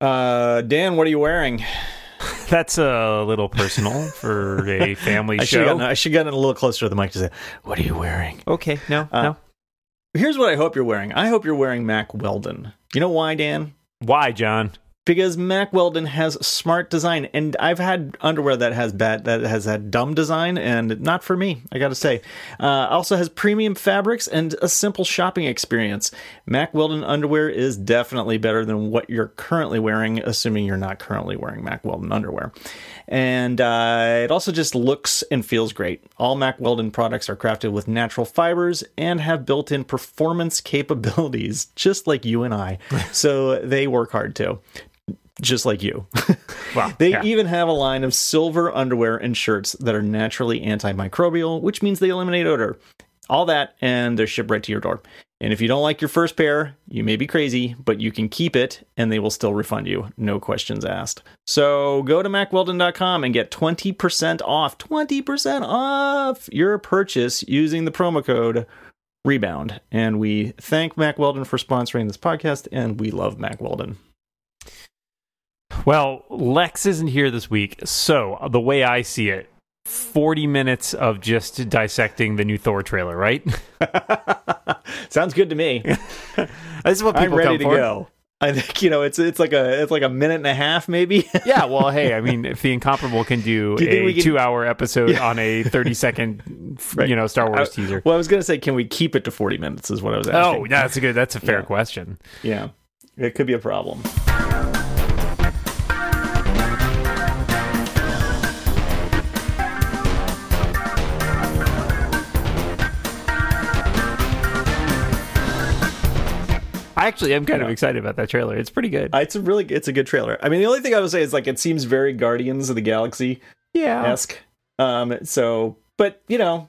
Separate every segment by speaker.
Speaker 1: Uh, Dan, what are you wearing?
Speaker 2: That's a little personal for a family show.
Speaker 1: I should
Speaker 2: show.
Speaker 1: have gotten, I should gotten a little closer to the mic to say, "What are you wearing?"
Speaker 2: okay, no,
Speaker 1: Uh,
Speaker 2: no.
Speaker 1: Here's what I hope you're wearing. I hope you're wearing Mack Weldon. You know why, Dan?
Speaker 2: Why, John?
Speaker 1: Because Mack Weldon has smart design, and I've had underwear that has bad that has had dumb design, and not for me. I got to say. Uh, also has premium fabrics and a simple shopping experience. Mack Weldon underwear is definitely better than what you're currently wearing, assuming you're not currently wearing Mack Weldon underwear. And uh, it also just looks and feels great. All Mack Weldon products are crafted with natural fibers and have built in performance capabilities, just like you and I. so they work hard too just like you.
Speaker 2: Wow,
Speaker 1: they
Speaker 2: yeah.
Speaker 1: even have a line of silver underwear and shirts that are naturally antimicrobial, which means they eliminate odor. All that, and they're shipped right to your door. And if you don't like your first pair, you may be crazy, but you can keep it and they will still refund you. No questions asked. So go to mackweldon.com and get 20% off. 20% off your purchase using the promo code rebound. And we thank Mack Weldon for sponsoring this podcast, and we love Mack Weldon.
Speaker 2: Well, Lex isn't here this week, so the way I see it, 40 minutes of just dissecting the new Thor trailer, right?
Speaker 1: Sounds good to me.
Speaker 2: this is what
Speaker 1: I'm
Speaker 2: people
Speaker 1: ready
Speaker 2: come
Speaker 1: to
Speaker 2: for.
Speaker 1: go. I think you know it's it's like a it's like a minute and a half maybe.
Speaker 2: Yeah, well, hey, I mean, if the Incomparable can do,
Speaker 1: Do
Speaker 2: a
Speaker 1: can-
Speaker 2: two-hour episode on a thirty-second,
Speaker 1: Right.
Speaker 2: you know, Star Wars
Speaker 1: I-
Speaker 2: teaser.
Speaker 1: well, I was gonna say, can we keep it to 40 minutes? Is what I was asking.
Speaker 2: Oh,
Speaker 1: asking.
Speaker 2: that's a good. That's a fair
Speaker 1: Yeah.
Speaker 2: question.
Speaker 1: yeah, it could be a problem.
Speaker 2: I actually am kind of excited about that trailer. It's pretty good.
Speaker 1: Uh, It's a really it's a good trailer. I mean, the only thing I would say is like it seems very Guardians of the Galaxy
Speaker 2: yeah,
Speaker 1: esque. Um, so, but you know,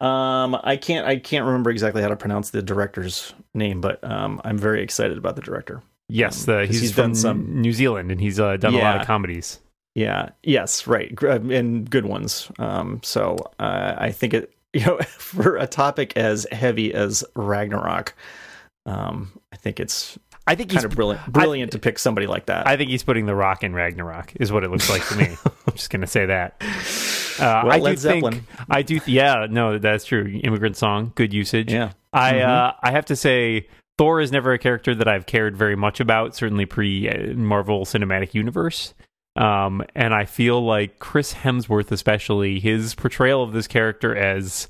Speaker 1: um, I can't I can't remember exactly how to pronounce the director's name, but um, I'm very excited about the director.
Speaker 2: yes,
Speaker 1: um,
Speaker 2: the,
Speaker 1: 'cause
Speaker 2: he's,
Speaker 1: he's
Speaker 2: from
Speaker 1: done some-
Speaker 2: New Zealand and he's uh, done a lot of comedies.
Speaker 1: Yeah. Yes. Right. Uh, And good ones. Um. So uh, I think it. You know, for a topic as heavy as Ragnarok, um, I think it's
Speaker 2: I think he's
Speaker 1: kind of brilliant. Brilliant to pick somebody like that.
Speaker 2: I think he's putting the rock in Ragnarok, is what it looks like to me. I'm just gonna say that. Uh,
Speaker 1: Well,
Speaker 2: I
Speaker 1: Led
Speaker 2: do think I do. Yeah, no, that's true. Immigrant song, good usage.
Speaker 1: yeah.
Speaker 2: I
Speaker 1: Mhm.
Speaker 2: uh, I have to say, Thor is never a character that I've cared very much about. Certainly pre uh, Marvel Cinematic Universe. Um, and I feel like Chris Hemsworth, especially his portrayal of this character as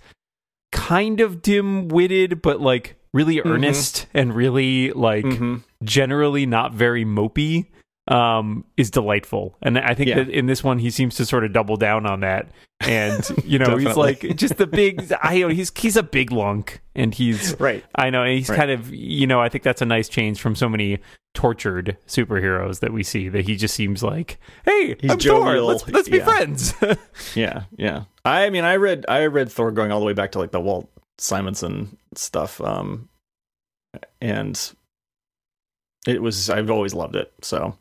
Speaker 2: kind of dim-witted, but like really earnest and really like
Speaker 1: Mhm.
Speaker 2: generally not very mopey um is delightful and i think
Speaker 1: Yeah.
Speaker 2: that in this one he seems to sort of double down on that and you know he's like just the big i know he's he's a big lunk and he's
Speaker 1: Right.
Speaker 2: i know and he's
Speaker 1: Right.
Speaker 2: kind of you know i think that's a nice change from so many tortured superheroes that we see that he just seems like hey
Speaker 1: He's
Speaker 2: i'm Thor. let's let's be
Speaker 1: Yeah.
Speaker 2: friends
Speaker 1: Yeah. Yeah. I mean, I read I read Thor going all the way back to like the Walt Simonson stuff. Um, and it was I've always loved it. So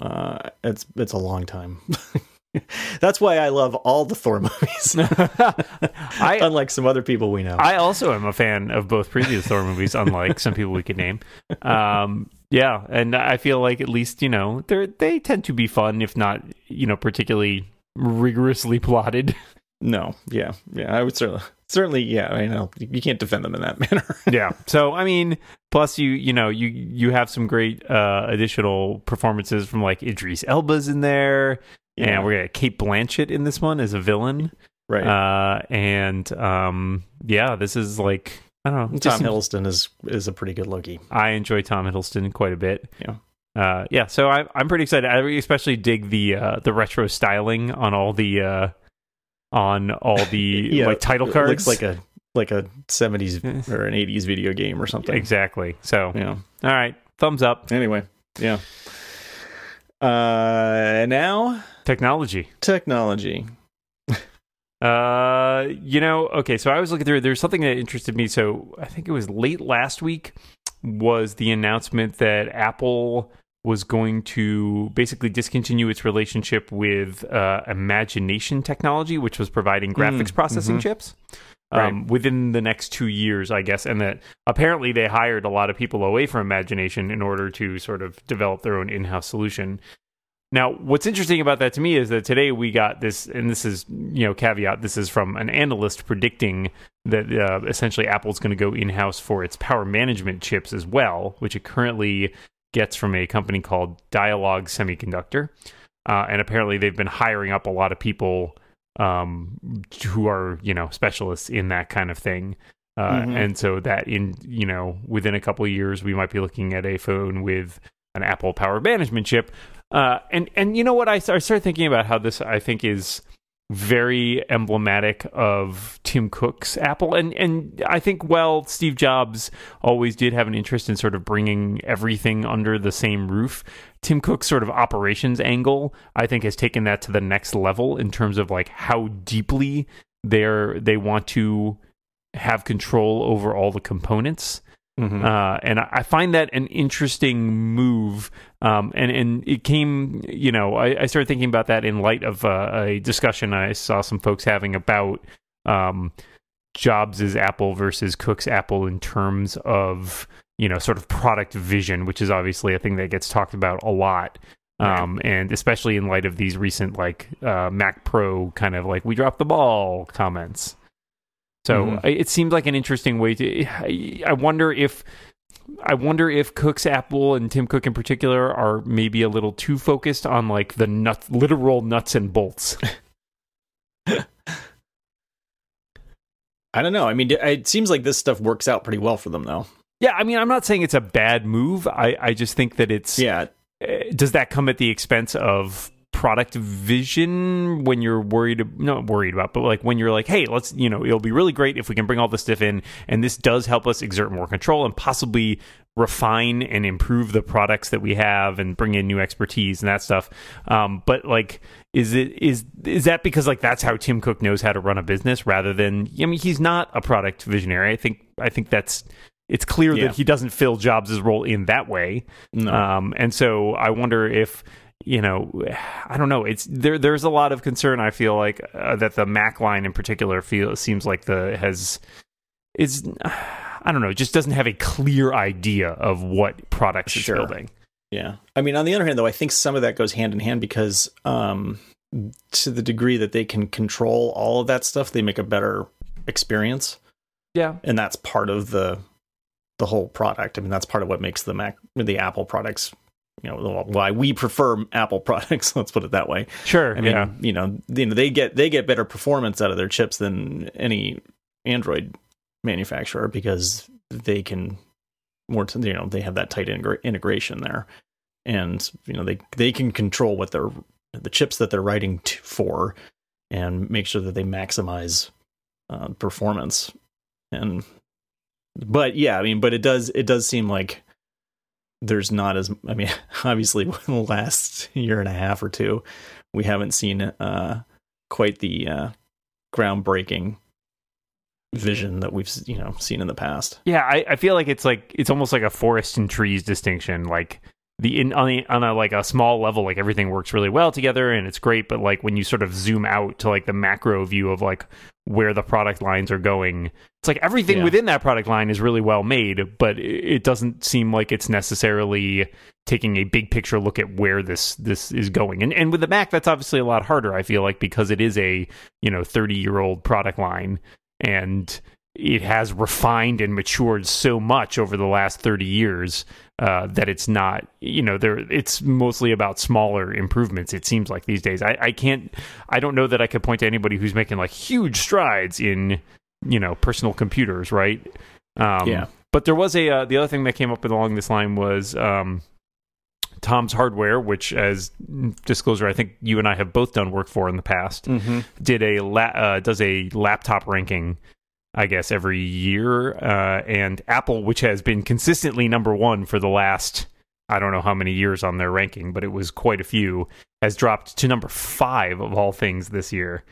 Speaker 1: uh, it's it's a long time. That's why I love all the Thor movies.
Speaker 2: i
Speaker 1: Unlike some other people we know.
Speaker 2: I also am a fan of both previous Thor movies, unlike some people we could name. Um, yeah, and I feel like at least you know they they tend to be fun, if not you know particularly rigorously plotted.
Speaker 1: No, yeah, yeah. I would certainly, certainly, yeah. I know you can't defend them in that manner.
Speaker 2: yeah. So I mean, plus you you know you you have some great uh, additional performances from like Idris Elba's in there,
Speaker 1: Yeah.
Speaker 2: and we're gonna Cate Blanchett in this one as a villain.
Speaker 1: right.
Speaker 2: Uh, and um, yeah, this is like I don't know.
Speaker 1: Tom
Speaker 2: seems-
Speaker 1: Hiddleston is is a pretty good Loki.
Speaker 2: I enjoy Tom Hiddleston quite a bit.
Speaker 1: Yeah.
Speaker 2: Uh, yeah, so I, I'm pretty excited. I especially dig the uh, the retro styling on all the uh, on all the like title
Speaker 1: it
Speaker 2: cards.
Speaker 1: Looks like a like a seventies or an eighties video game or something.
Speaker 2: exactly. So
Speaker 1: Yeah.
Speaker 2: all right, thumbs up.
Speaker 1: Anyway, yeah. Uh, now
Speaker 2: Technology.
Speaker 1: technology.
Speaker 2: Uh, you know, okay. So I was looking through. There's something that interested me. So I think it was late last week was the announcement that Apple was going to basically discontinue its relationship with uh, Imagination Technology, which was providing graphics processing
Speaker 1: mhm.
Speaker 2: chips. um,
Speaker 1: Right.
Speaker 2: within the next two years, I guess, and that apparently they hired a lot of people away from Imagination in order to sort of develop their own in-house solution. Now, what's interesting about that to me is that today we got this, and this is you know caveat. This is from an analyst predicting that uh, essentially Apple's going to go in-house for its power management chips as well, which it currently gets from a company called Dialog Semiconductor, uh, and apparently they've been hiring up a lot of people um, who are you know specialists in that kind of thing. Uh,
Speaker 1: Mhm.
Speaker 2: And so that in you know within a couple of years we might be looking at a phone with an Apple power management chip. Uh, and and you know what I, I started thinking about how this I think is very emblematic of Tim Cook's Apple and and I think well Steve Jobs always did have an interest in sort of bringing everything under the same roof. Tim Cook's sort of operations angle I think has taken that to the next level in terms of like how deeply they're they want to have control over all the components.
Speaker 1: Mhm.
Speaker 2: Uh, and I I find that an interesting move. Um, and, and it came, you know, I, I started thinking about that in light of uh, a discussion I saw some folks having about um, Jobs' Apple versus Cook's Apple in terms of, you know, sort of product vision, which is obviously a thing that gets talked about a lot. Um, and especially in light of these recent, like, uh, Mac Pro kind of like, we dropped the ball comments. So
Speaker 1: Mhm.
Speaker 2: It seems like an interesting way to. I, I wonder if I wonder if Cook's Apple and Tim Cook in particular are maybe a little too focused on like the nut, literal nuts and bolts.
Speaker 1: I don't know. I mean, it seems like this stuff works out pretty well for them, though.
Speaker 2: yeah, I mean, I'm not saying it's a bad move. I, I just think that it's.
Speaker 1: Yeah,
Speaker 2: eh, Does that come at the expense of product vision when you're worried not worried about but like when you're like hey let's you know it'll be really great if we can bring all this stuff in and this does help us exert more control and possibly refine and improve the products that we have and bring in new expertise and that stuff um, but like is it is is that because like that's how Tim Cook knows how to run a business rather than I mean he's not a product visionary I think I think that's it's clear
Speaker 1: Yeah.
Speaker 2: that he doesn't fill Jobs' role in that way
Speaker 1: no.
Speaker 2: um, and so I wonder if you know, I don't know. It's there. There's a lot of concern. I feel like uh, that the Mac line in particular feel seems like the has is I don't know. Just doesn't have a clear idea of what products
Speaker 1: Sure.
Speaker 2: it's building.
Speaker 1: Yeah. I mean, on the other hand, though, I think some of that goes hand in hand because um, to the degree that they can control all of that stuff, they make a better experience.
Speaker 2: Yeah,
Speaker 1: And that's part of the the whole product. I mean, that's part of what makes the Mac, the Apple products, you know, why we prefer Apple products. Let's put it that way.
Speaker 2: sure.
Speaker 1: I mean,
Speaker 2: yeah,
Speaker 1: you know, you know, they get they get better performance out of their chips than any Android manufacturer because they can more, t- you know, they have that tight integra- integration there, and you know, they they can control what they're the chips that they're writing to, for, and make sure that they maximize uh, performance. And but yeah, I mean, but it does it does seem like there's not as I mean, obviously, the last year and a half or two, we haven't seen uh, quite the uh, groundbreaking vision that we've you know seen in the past.
Speaker 2: yeah. I, I feel like it's like it's almost like a forest and trees distinction. Like the in on, a, on a like a small level, like everything works really well together and it's great. But like when you sort of zoom out to like the macro view of like where the product lines are going, it's like everything
Speaker 1: Yeah.
Speaker 2: within that product line is really well made, but it it doesn't seem like it's necessarily taking a big picture look at where this this is going. And and with the Mac, that's obviously a lot harder. I feel like because it is a you know thirty year old product line and it has refined and matured so much over the last 30 years uh, that it's not you know there it's mostly about smaller improvements it seems like these days I, I can't i don't know that i could point to anybody who's making like huge strides in you know personal computers right um,
Speaker 1: Yeah.
Speaker 2: but there was a uh, the other thing that came up along this line was um, Tom's Hardware, which, as disclosure, I think you and I have both done work for in the past
Speaker 1: Mm-hmm.
Speaker 2: did a la- uh, does a laptop ranking I guess every year uh, and Apple which has been consistently number 1 for the last I don't know how many years on their ranking but it was quite a few has dropped to number 5 of all things this year.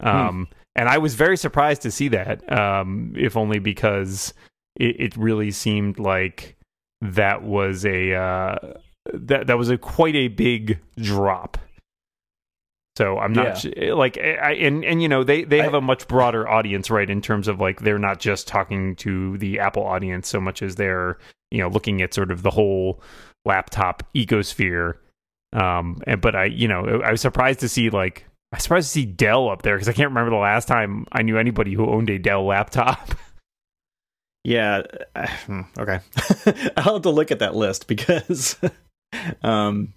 Speaker 2: Um, and I was very surprised to see that um, if only because it, it really seemed like that was a uh, that that was a quite a big drop So I'm not like I, and and you know they they have
Speaker 1: I-
Speaker 2: a much broader audience right in terms of like they're not just talking to the Apple audience so much as they're you know looking at sort of the whole laptop ecosphere. Um, and but I you know I was surprised to see like I was surprised to see Dell up there because I can't remember the last time I knew anybody who owned a Dell laptop.
Speaker 1: Yeah. uh, hmm, Okay. I'll have to look at that list because, um,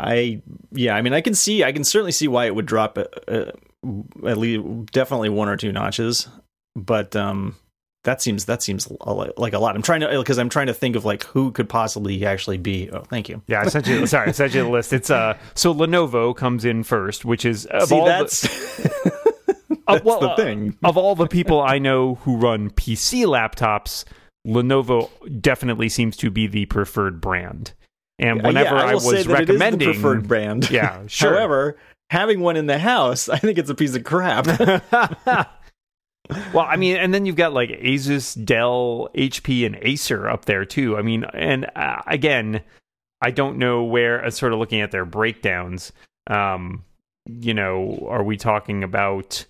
Speaker 1: I yeah. I mean, I can see. I can certainly see why it would drop uh, uh, at least definitely one or two notches, but um, that seems that seems like a lot. I'm trying to because I'm trying to think of like who could possibly actually be. Oh, thank you.
Speaker 2: Yeah, I sent you. sorry, I sent you the list. It's uh, so Lenovo comes in first, which is of
Speaker 1: see,
Speaker 2: all the-
Speaker 1: that's
Speaker 2: Uh,
Speaker 1: that's
Speaker 2: well,
Speaker 1: the
Speaker 2: uh,
Speaker 1: thing.
Speaker 2: of all the people I know who run PC laptops, Lenovo definitely seems to be the preferred brand. And whenever
Speaker 1: Yeah,
Speaker 2: I,
Speaker 1: say
Speaker 2: was
Speaker 1: that it is the
Speaker 2: recommending,
Speaker 1: preferred brand.
Speaker 2: yeah, sure.
Speaker 1: However, having one in the house, I think it's a piece of crap.
Speaker 2: well, I mean, and then you've got like Asus, Dell, HP, and Acer up there too. I mean, and uh, again, I don't know where. Uh, sort of looking at their breakdowns, um, you know, are we talking about?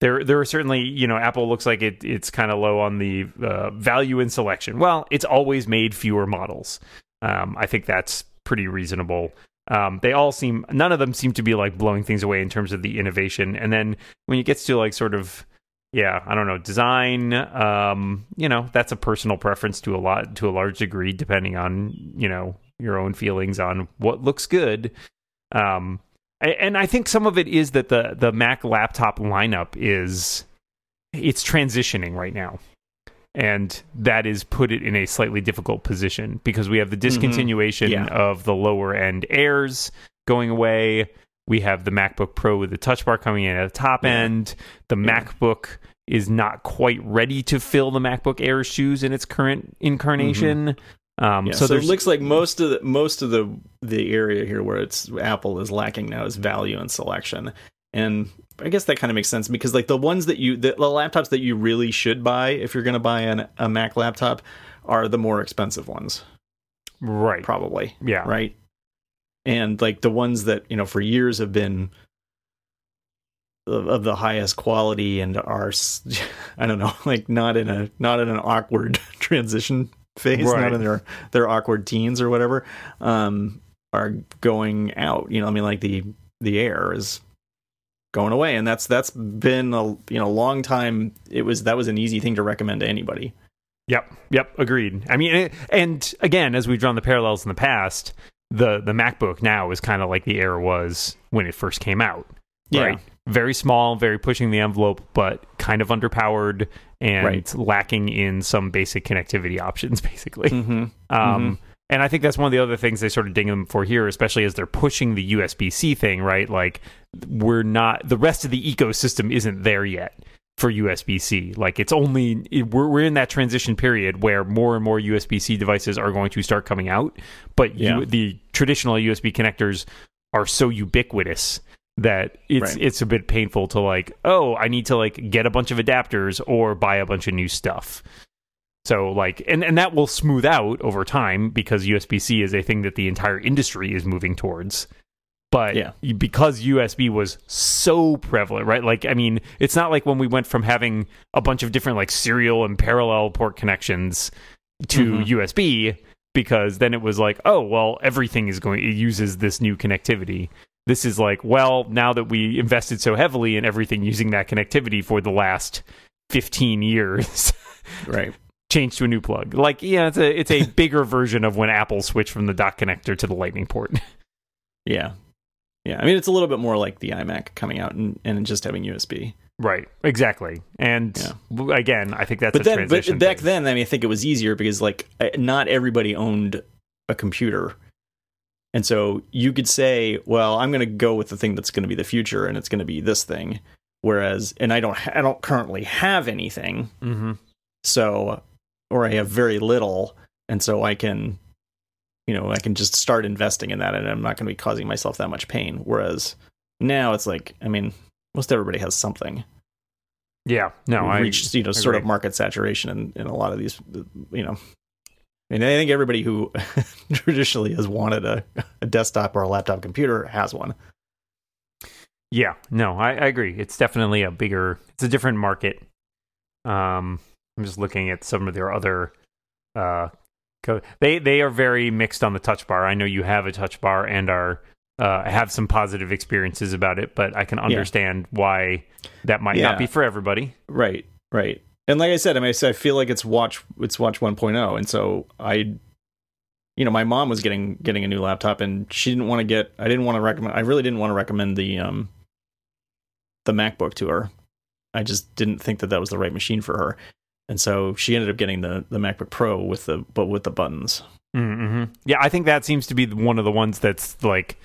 Speaker 2: There, there are certainly, you know, Apple looks like it, it's kind of low on the uh, value in selection. Well, it's always made fewer models. Um, I think that's pretty reasonable. Um, they all seem, none of them seem to be like blowing things away in terms of the innovation. And then when it gets to like sort of, yeah, I don't know, design, um, you know, that's a personal preference to a lot, to a large degree, depending on, you know, your own feelings on what looks good. Um, and I think some of it is that the the Mac laptop lineup is it's transitioning right now. And that is put it in a slightly difficult position because we have the discontinuation
Speaker 1: Yeah.
Speaker 2: of the lower end Airs going away. We have the MacBook Pro with the touch bar coming in at the top
Speaker 1: Yeah.
Speaker 2: end. The
Speaker 1: Yeah.
Speaker 2: MacBook is not quite ready to fill the MacBook Air's shoes in its current incarnation. Um,
Speaker 1: Mm-hmm. Yeah,
Speaker 2: so,
Speaker 1: so, it looks like most of the most of the the area here where it's Apple is lacking now is value and selection, and I guess that kind of makes sense because like the ones that you the, the laptops that you really should buy if you're going to buy an, a Mac laptop are the more expensive ones,
Speaker 2: right.
Speaker 1: probably
Speaker 2: Yeah.
Speaker 1: right, and like the ones that you know for years have been of, of the highest quality and are I don't know like not in a not in an awkward transition phase,
Speaker 2: Right.
Speaker 1: not in their their awkward teens or whatever, um, are going out. You know, I mean, like the the air is going away, and that's that's been a you know long time. It was that was an easy thing to recommend to anybody.
Speaker 2: Yep. Yep. Agreed. I mean, it, and again, as we've drawn the parallels in the past, the the MacBook now is kind of like the Air was when it first came out. Right. Very small, very pushing the envelope, but kind of underpowered and
Speaker 1: Right.
Speaker 2: lacking in some basic connectivity options, basically.
Speaker 1: Mm-hmm.
Speaker 2: Um, and I think that's one of the other things they sort of ding them for here, especially as they're pushing the USB C thing, right? Like, we're not, the rest of the ecosystem isn't there yet for USB C. Like, it's only, it- we're, we're in that transition period where more and more USB C devices are going to start coming out, but
Speaker 1: Yeah.
Speaker 2: you, the traditional USB connectors are so ubiquitous that it's
Speaker 1: Right.
Speaker 2: it's a bit painful to like oh i need to like get a bunch of adapters or buy a bunch of new stuff so like and and that will smooth out over time because USB-C is a thing that the entire industry is moving towards. But
Speaker 1: Yeah.
Speaker 2: because USB was so prevalent, right? Like I mean, it's not like when we went from having a bunch of different like serial and parallel port connections to
Speaker 1: Mhm.
Speaker 2: USB because then it was like, oh, well, everything is going it uses this new connectivity. This is like, well, now that we invested so heavily in everything using that connectivity for the last 15 years,
Speaker 1: Right.
Speaker 2: Change to a new plug. Like, yeah, it's a it's a bigger version of when Apple switched from the dock connector to the Lightning port.
Speaker 1: Yeah. Yeah. I mean, it's a little bit more like the iMac coming out and, and just having USB.
Speaker 2: right, exactly. And
Speaker 1: Yeah.
Speaker 2: again, I think that's
Speaker 1: but
Speaker 2: a
Speaker 1: then,
Speaker 2: transition.
Speaker 1: but back
Speaker 2: thing.
Speaker 1: then, I mean, I think it was easier because like not everybody owned a computer, and so you could say, "Well, I'm going to go with the thing that's going to be the future, and it's going to be this thing." Whereas, and I don't, I don't currently have anything,
Speaker 2: Mhm.
Speaker 1: so or I have very little, and so I can, you know, I can just start investing in that, and I'm not going to be causing myself that much pain. Whereas now, it's like, I mean, most everybody has something
Speaker 2: yeah, no, I
Speaker 1: reached you know sort of market saturation in, in a lot of these you know and i think everybody who traditionally has wanted a, a desktop or a laptop computer has one
Speaker 2: Yeah, no, I, I agree. It's definitely a bigger, it's a different market. Um, I'm just looking at some of their other uh, co- they they are very mixed on the touch bar. I know you have a touch bar and are uh, have some positive experiences about it, but I can understand yeah. why that might yeah. not be for everybody.
Speaker 1: Right, right. And like I said, I mean, I feel like it's watch it's watch 1.0, and so I, you know, my mom was getting getting a new laptop, and she didn't want to get. I didn't want to recommend. I really didn't want to recommend the um the MacBook to her. I just didn't think that that was the right machine for her and so she ended up getting the the MacBook Pro with the but with the buttons.
Speaker 2: Mm-hmm. Yeah, I think that seems to be one of the ones that's like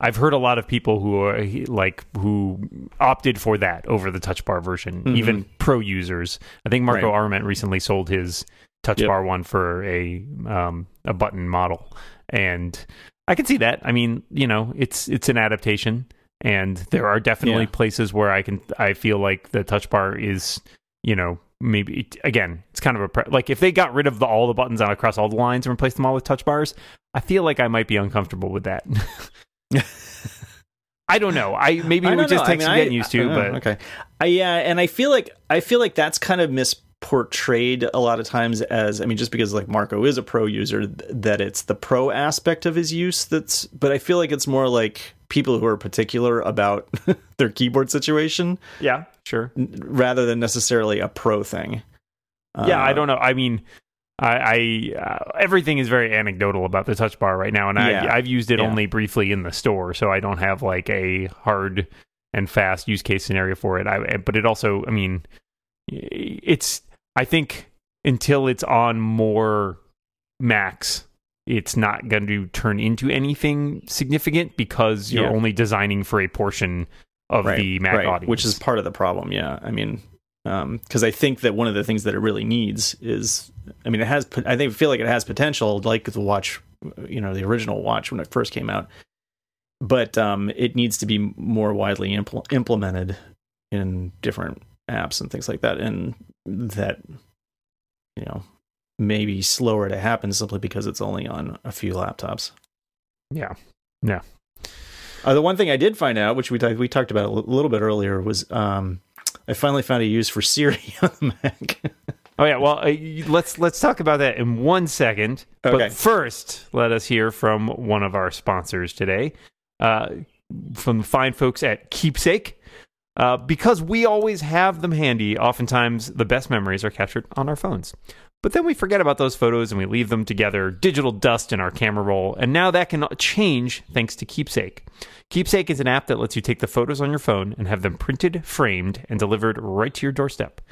Speaker 2: I've heard a lot of people who are like who opted for that over the Touch Bar version, mm-hmm. even pro users. I think Marco right. Arment recently sold his Touch yep. Bar one for a um, a button model, and I can see that. I mean, you know, it's it's an adaptation, and there are definitely yeah. places where I can I feel like the Touch Bar is you know maybe again it's kind of a pre- like if they got rid of the, all the buttons on across all the lines and replaced them all with touch bars i feel like i might be uncomfortable with that. I don't know. I maybe it would just take I mean, some getting used to but
Speaker 1: okay. I, yeah and i feel like i feel like that's kind of misportrayed a lot of times as i mean just because like marco is a pro user that it's the pro aspect of his use that's but i feel like it's more like people who are particular about their keyboard situation.
Speaker 2: Yeah, sure.
Speaker 1: Rather than necessarily a pro thing.
Speaker 2: Yeah, uh, I don't know. I mean, I, I uh, everything is very anecdotal about the touch bar right now, and yeah. I, I've used it yeah. only briefly in the store, so I don't have like a hard and fast use case scenario for it. I, but it also, I mean, it's I think until it's on more Macs it's not going to turn into anything significant because you're yeah. only designing for a portion of right, the Mac right, audience,
Speaker 1: which is part of the problem. Yeah, I mean, because um, I think that one of the things that it really needs is, I mean, it has. I think feel like it has potential, like the watch, you know, the original watch when it first came out, but um, it needs to be more widely impl- implemented in different apps and things like that, and that you know maybe slower to happen simply because it's only on a few laptops.
Speaker 2: Yeah. Yeah.
Speaker 1: Uh, the one thing I did find out, which we talked we talked about a l- little bit earlier, was um, I finally found a use for Siri on the Mac.
Speaker 2: oh yeah, well uh, let's let's talk about that in one second. Okay. But first, let us hear from one of our sponsors today, uh, from the fine folks at Keepsake. Uh, because we always have them handy, oftentimes the best memories are captured on our phones. But then we forget about those photos and we leave them together, digital dust in our camera roll. And now that can change thanks to Keepsake. Keepsake is an app that lets you take the photos on your phone and have them printed, framed, and delivered right to your doorstep.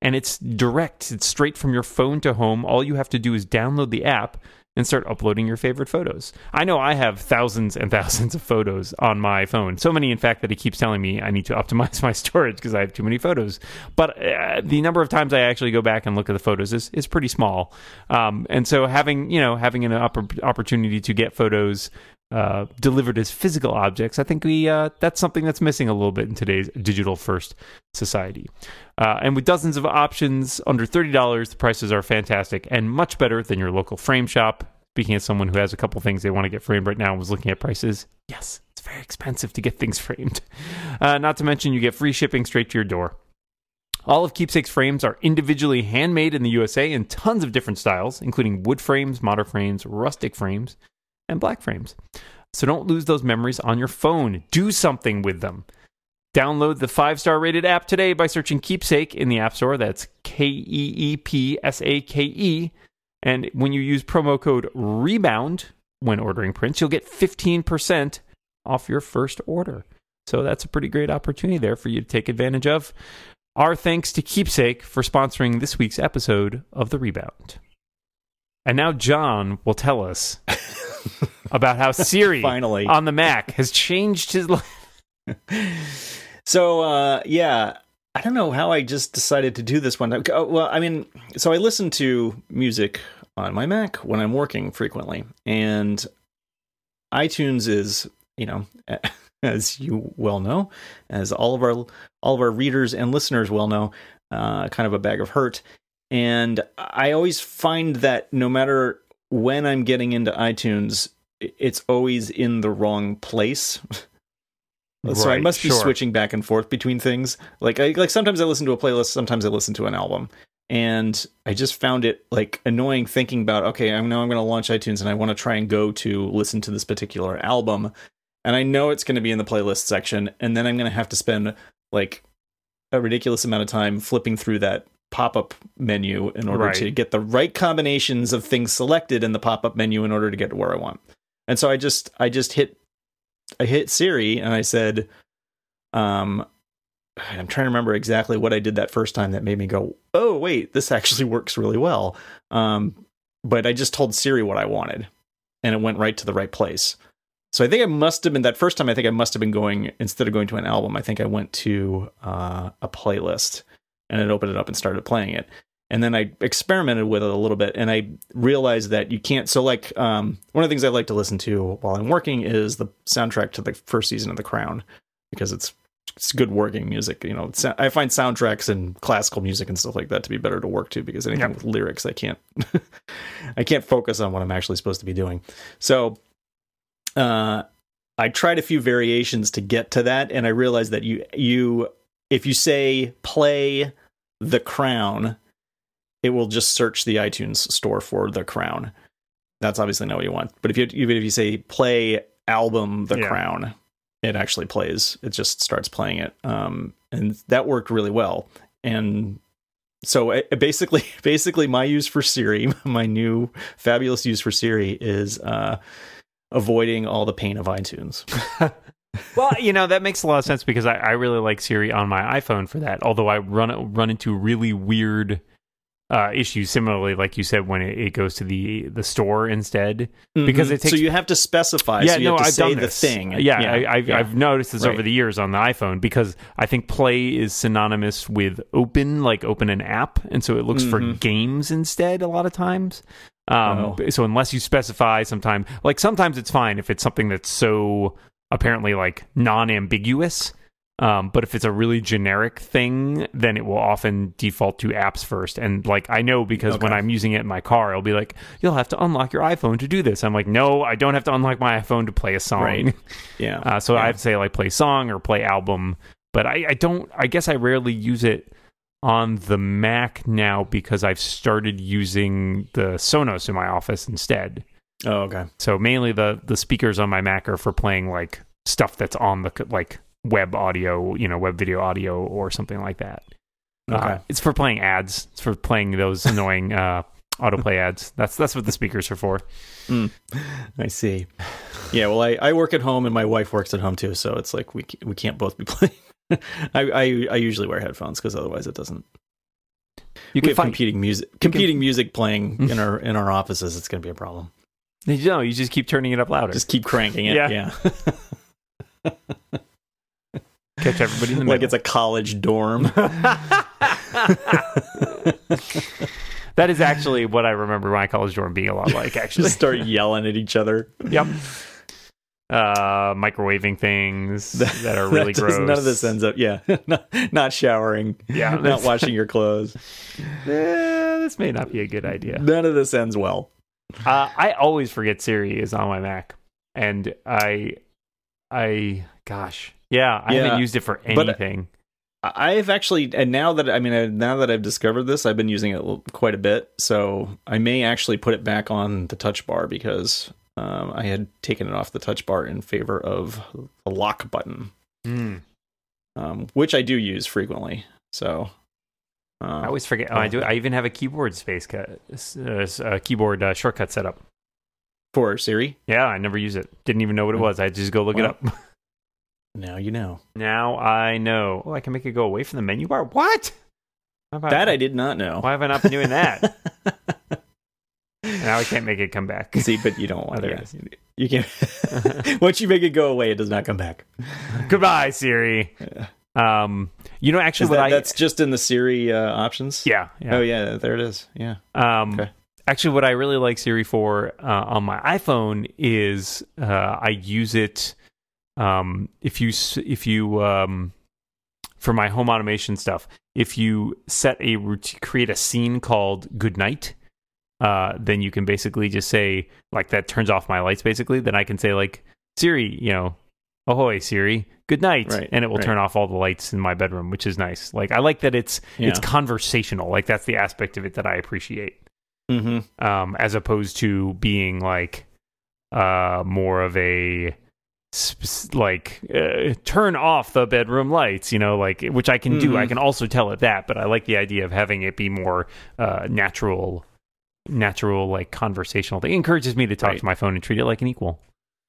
Speaker 2: And it's direct, it's straight from your phone to home. All you have to do is download the app and start uploading your favorite photos. I know I have thousands and thousands of photos on my phone. So many, in fact, that it keeps telling me I need to optimize my storage because I have too many photos. But uh, the number of times I actually go back and look at the photos is, is pretty small. Um, and so having, you know, having an opp- opportunity to get photos uh, delivered as physical objects, I think we uh, that's something that's missing a little bit in today's digital first society. Uh, and with dozens of options under $30, the prices are fantastic and much better than your local frame shop. Speaking as someone who has a couple things they want to get framed right now and was looking at prices, yes, it's very expensive to get things framed. Uh, not to mention, you get free shipping straight to your door. All of Keepsake's frames are individually handmade in the USA in tons of different styles, including wood frames, modern frames, rustic frames, and black frames. So don't lose those memories on your phone. Do something with them. Download the five star rated app today by searching Keepsake in the App Store. That's K E E P S A K E. And when you use promo code REBOUND when ordering prints, you'll get 15% off your first order. So that's a pretty great opportunity there for you to take advantage of. Our thanks to Keepsake for sponsoring this week's episode of The Rebound. And now John will tell us about how Siri
Speaker 1: finally
Speaker 2: on the Mac has changed his
Speaker 1: life. So uh, yeah, I don't know how I just decided to do this one. Oh, well, I mean, so I listen to music on my Mac when I'm working frequently, and iTunes is, you know, as you well know, as all of our all of our readers and listeners well know, uh, kind of a bag of hurt. And I always find that no matter when I'm getting into iTunes, it's always in the wrong place. so I must be
Speaker 2: sure.
Speaker 1: switching back and forth between things. Like I like sometimes I listen to a playlist, sometimes I listen to an album. And I just found it like annoying thinking about okay, I'm now I'm going to launch iTunes and I want to try and go to listen to this particular album, and I know it's going to be in the playlist section, and then I'm going to have to spend like a ridiculous amount of time flipping through that pop-up menu in order
Speaker 2: Right.
Speaker 1: to get the right combinations of things selected in the pop-up menu in order to get to where I want. And so I just I just hit I hit Siri and I said, um, I'm trying to remember exactly what I did that first time that made me go, oh, wait, this actually works really well. Um, but I just told Siri what I wanted and it went right to the right place. So I think I must have been that first time. I think I must have been going instead of going to an album. I think I went to uh, a playlist and it opened it up and started playing it. And then I experimented with it a little bit, and I realized that you can't. So, like, um, one of the things I like to listen to while I'm working is the soundtrack to the first season of The Crown because it's it's good working music. You know, I find soundtracks and classical music and stuff like that to be better to work to because anything
Speaker 2: Yep.
Speaker 1: with lyrics, I can't I can't focus on what I'm actually supposed to be doing. So, uh, I tried a few variations to get to that, and I realized that you you if you say play The Crown, it will just search the iTunes store for The Crown. That's obviously not what you want. But if you even if you say play album The
Speaker 2: Yeah.
Speaker 1: Crown, it actually plays. It just starts playing it, um, and that worked really well. And so uh, basically, basically, my use for Siri, my new fabulous use for Siri is uh, avoiding all the pain of iTunes.
Speaker 2: well, you know that makes a lot of sense because I, I really like Siri on my iPhone for that. Although I run run into really weird uh, issues, similarly, like you said, when it, it goes to the the store instead. Because it
Speaker 1: so you have to specify.
Speaker 2: yeah,
Speaker 1: so you
Speaker 2: no,
Speaker 1: have to
Speaker 2: I've
Speaker 1: say
Speaker 2: done
Speaker 1: the
Speaker 2: this.
Speaker 1: thing.
Speaker 2: Yeah, I, I've,
Speaker 1: yeah.
Speaker 2: I've noticed this
Speaker 1: Right.
Speaker 2: over the years on the iPhone because I think Play is synonymous with open, like open an app, and so it looks for
Speaker 1: Mhm.
Speaker 2: games instead a lot of times. Um,
Speaker 1: Oh.
Speaker 2: So unless you specify, sometimes like sometimes it's fine if it's something that's so apparently like non-ambiguous. Um, but if it's a really generic thing, then it will often default to apps first. And like I know because when I'm using it in my car, it'll be like, "You'll have to unlock your iPhone to do this." I'm like, "No, I don't have to unlock my iPhone to play a song."
Speaker 1: Right. yeah.
Speaker 2: Uh, so
Speaker 1: Yeah.
Speaker 2: I have to say like play song or play album, but I, I don't. I guess I rarely use it on the Mac now because I've started using the Sonos in my office instead.
Speaker 1: Oh, okay.
Speaker 2: So mainly the the speakers on my Mac are for playing like stuff that's on the like web audio, you know, web video audio or something like that.
Speaker 1: Okay.
Speaker 2: Uh, it's for playing ads. It's for playing those annoying uh, autoplay ads. That's that's what the speakers are for.
Speaker 1: I see. Yeah. Well, I, I work at home and my wife works at home too, so it's like we we can't both be playing. I, I I usually wear headphones because otherwise it doesn't.
Speaker 2: You
Speaker 1: we
Speaker 2: can find
Speaker 1: competing music competing music playing in our in our offices. It's going to be a problem.
Speaker 2: You know you just keep turning it up louder.
Speaker 1: Just keep cranking it.
Speaker 2: Yeah.
Speaker 1: Yeah.
Speaker 2: catch everybody in the
Speaker 1: like
Speaker 2: middle.
Speaker 1: it's a college dorm.
Speaker 2: that is actually what I remember my college dorm being a lot like. Actually,
Speaker 1: Just start yelling at each other.
Speaker 2: yep. Uh, microwaving things that are really
Speaker 1: That
Speaker 2: gross.
Speaker 1: None of this ends up. Yeah. not, not showering.
Speaker 2: Yeah,
Speaker 1: Not washing your clothes.
Speaker 2: Eh, this may not be a good idea.
Speaker 1: None of this ends well.
Speaker 2: Uh, I always forget Siri is on my Mac, and I, I, gosh, yeah, I
Speaker 1: Yeah,
Speaker 2: haven't used it for
Speaker 1: but-
Speaker 2: anything.
Speaker 1: I- I've actually, and now that I mean, I- now that I've discovered this, I've been using it quite a bit. So I may actually put it back on the touch bar because um, I had taken it off the touch bar in favor of the lock button,
Speaker 2: Hmm.
Speaker 1: um, which I do use frequently. So
Speaker 2: I always forget. Oh, I do. I even have a keyboard space cut, uh, keyboard uh, shortcut set up.
Speaker 1: for Siri.
Speaker 2: Yeah, I never use it. Didn't even know what it was. I just go look
Speaker 1: Well,
Speaker 2: it up.
Speaker 1: Now you know
Speaker 2: Now I know. Oh, I can make it go away from the menu bar. What?
Speaker 1: That I did not know.
Speaker 2: Why have I not been doing that? now I can't make it come back.
Speaker 1: See, but you don't want
Speaker 2: it
Speaker 1: You can't. Once you make it go away, it does not come back.
Speaker 2: Goodbye, Siri. Um, you know, actually, what
Speaker 1: that,
Speaker 2: I
Speaker 1: that's just in the Siri uh, options.
Speaker 2: yeah, yeah.
Speaker 1: Oh yeah, there it is. Yeah.
Speaker 2: Um,
Speaker 1: Okay.
Speaker 2: Actually, what I really like Siri for uh, on my iPhone is uh, I use it um, if you if you um, for my home automation stuff. If you set a routine, create a scene called "Good Night," uh, then you can basically just say like that turns off my lights. Basically, then I can say like Siri, you know, ahoy Siri, good night,
Speaker 1: Right,
Speaker 2: and it will
Speaker 1: right.
Speaker 2: turn off all the lights in my bedroom, which is nice. Like I like that it's it's conversational. Like that's the aspect of it that I appreciate.
Speaker 1: Mm-hmm.
Speaker 2: um, as opposed to being like uh, more of a sp- like uh, turn off the bedroom lights, you know, like which I can do.
Speaker 1: Mhm.
Speaker 2: I can also tell it that, but I like the idea of having it be more uh, natural, natural like conversational. Thing. It encourages me to talk
Speaker 1: Right.
Speaker 2: to my phone and treat it like an equal.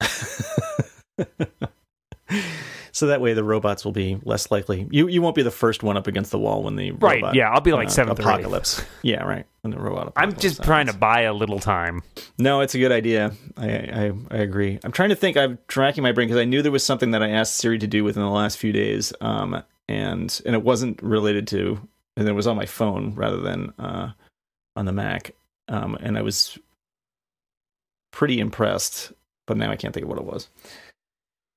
Speaker 1: so that way the robots will be less likely. You you won't be the first one up against the wall when the
Speaker 2: Right?
Speaker 1: robot,
Speaker 2: yeah, I'll be like
Speaker 1: uh,
Speaker 2: seventh
Speaker 1: apocalypse. yeah, right. When the robot.
Speaker 2: I'm just trying to buy a little time.
Speaker 1: No, it's a good idea. I, I I agree. I'm trying to think. I'm tracking my brain because I knew there was something that I asked Siri to do within the last few days, um, and and it wasn't related to, and it was on my phone rather than uh, on the Mac, um, and I was pretty impressed. But now I can't think of what it was.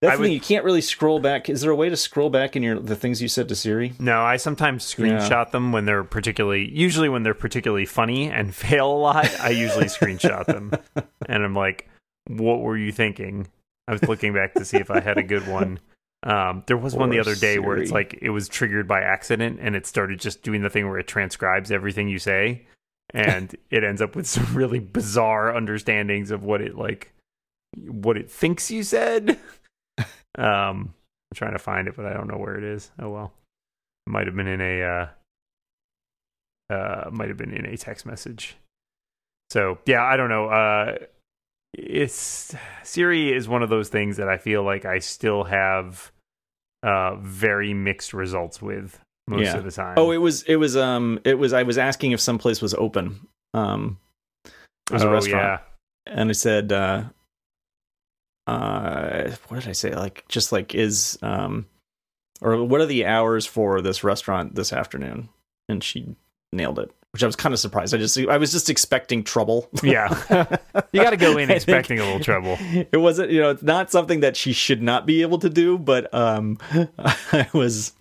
Speaker 1: That's the
Speaker 2: would-
Speaker 1: thing. You can't really scroll back. Is there a way to scroll back in your the things you said to Siri?
Speaker 2: No, I sometimes
Speaker 1: Yeah.
Speaker 2: screenshot them when they're particularly, usually when they're particularly funny and fail a lot. I usually screenshot them, and I'm like, "What were you thinking?" I was looking back to see if I had a good one. Um, there was one the other day where it's like it was triggered by accident, and it started just doing the thing where it transcribes everything you say, and it ends up with some really bizarre understandings of what it like, what it thinks you said. Um, I'm trying to find it, but I don't know where it is. Oh well. It might have been in a uh uh might have been in a text message. So yeah, I don't know. Uh it's Siri is one of those things that I feel like I still have uh very mixed results with most
Speaker 1: Yeah.
Speaker 2: of the time.
Speaker 1: Oh, it was it was um it was I was asking if some place was open. Um, it was a
Speaker 2: Oh,
Speaker 1: restaurant. and I said, uh, uh, what did I say? Like, just like, is, um, or what are the hours for this restaurant this afternoon? And she nailed it, which I was kind of surprised. I just, I was just expecting trouble.
Speaker 2: Yeah. You got to go in expecting a little trouble.
Speaker 1: It wasn't, you know, it's not something that she should not be able to do, but, um, I was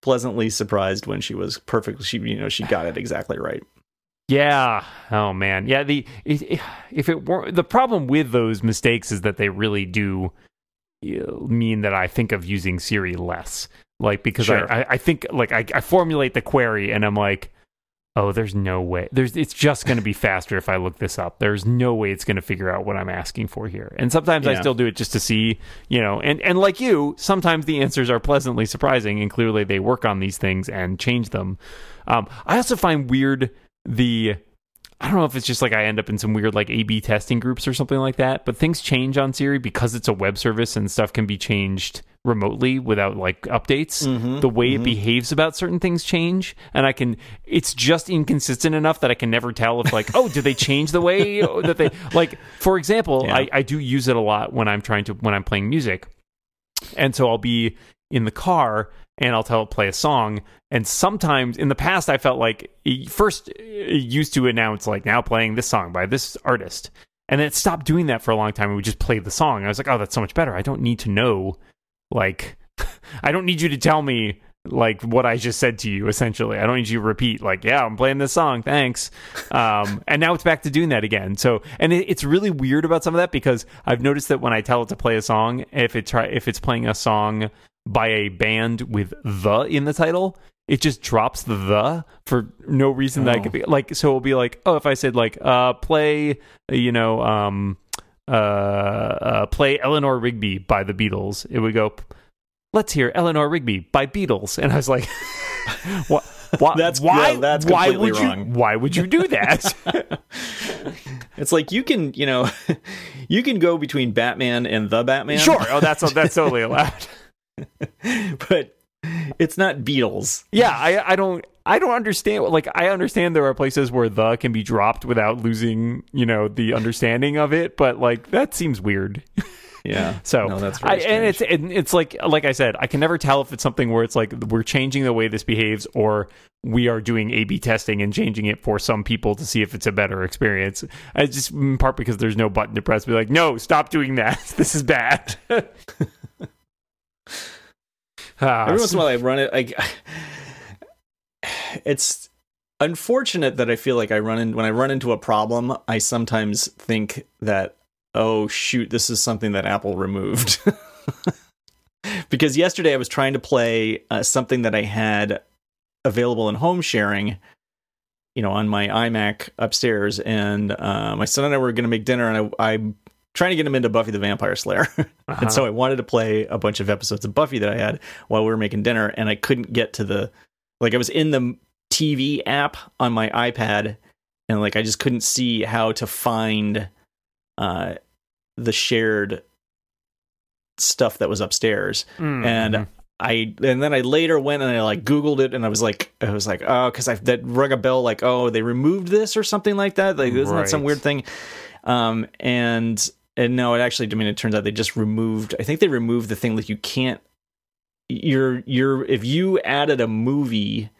Speaker 1: pleasantly surprised when she was perfect. She, you know, she got it exactly right.
Speaker 2: Yeah. Oh man. Yeah. The if it were the problem with those mistakes is that they really do mean that I think of using Siri less. Like because
Speaker 1: Sure.
Speaker 2: I, I think like I, I formulate the query and I'm like, oh, there's no way. There's it's just going to be faster if I look this up. There's no way it's going to figure out what I'm asking for here. And sometimes I still do it just to see, you know. And and like you, sometimes the answers are pleasantly surprising, and clearly they work on these things and change them. Um, I also find weird the I don't know if it's just like I end up in some weird like A B testing groups or something like that, but things change on Siri because it's a web service and stuff can be changed remotely without like updates.
Speaker 1: Mhm,
Speaker 2: The way it
Speaker 1: mhm.
Speaker 2: behaves about certain things change, and I can it's just inconsistent enough that I can never tell if like oh did they change the way that they like for example
Speaker 1: Yeah.
Speaker 2: I I do use it a lot when I'm trying to when I'm playing music, and so I'll be in the car and I'll tell it play a song. And sometimes in the past, I felt like first it used to announce like now playing this song by this artist, and then it stopped doing that for a long time. Would just play the song. I was like, oh, that's so much better. I don't need to know, like, I don't need you to tell me like what I just said to you. Essentially, I don't need you to repeat like, yeah, I'm playing this song. Thanks. Um, and now it's back to doing that again. So, and it, it's really weird about some of that because I've noticed that when I tell it to play a song, if it try if it's playing a song by a band with the in the title, it just drops the the for no reason that I
Speaker 1: Oh.
Speaker 2: could be like. So it'll be like, oh, if I said like, uh, play, you know, um, uh, uh, play Eleanor Rigby by the Beatles, it would go. Let's hear Eleanor Rigby by Beatles, and I was like, what? Why,
Speaker 1: That's-
Speaker 2: why?
Speaker 1: yeah, that's
Speaker 2: why would you? Why would you do that?
Speaker 1: It's like you can, you know, you can go between Batman and the Batman.
Speaker 2: sure. Oh, that's that's totally allowed.
Speaker 1: but it's not Beatles.
Speaker 2: Yeah, I I don't I don't understand. Like I understand there are places where the can be dropped without losing you know the understanding of it, but like that seems weird.
Speaker 1: Yeah.
Speaker 2: So
Speaker 1: no, that's
Speaker 2: I, and it's and it's like like I said, I can never tell if it's something where it's like we're changing the way this behaves or we are doing A/B testing and changing it for some people to see if it's a better experience. I just in part because there's no button to press. Be like, no, stop doing that. This is bad. Ah,
Speaker 1: Every once in a while, I run it. Like, it's unfortunate that I feel like I run in when I run into a problem. I sometimes think that, oh shoot, this is something that Apple removed. because yesterday I was trying to play uh, something that I had available in home sharing, you know, on my iMac upstairs, and uh, my son and I were going to make dinner, and I, I'm trying to get him into Buffy the Vampire Slayer, uh-huh. and so I wanted to play a bunch of episodes of Buffy that I had while we were making dinner, and I couldn't get to the like I was in the TV app on my iPad, and like I just couldn't see how to find uh, the shared stuff that was upstairs, mm-hmm. and I and then I later went and I like Googled it and I was like I was like oh because I that rung a bell like oh they removed this or something like that like isn't right. that some weird thing, um and and no it actually I mean it turns out they just removed I think they removed the thing like you can't you're you're if you added a movie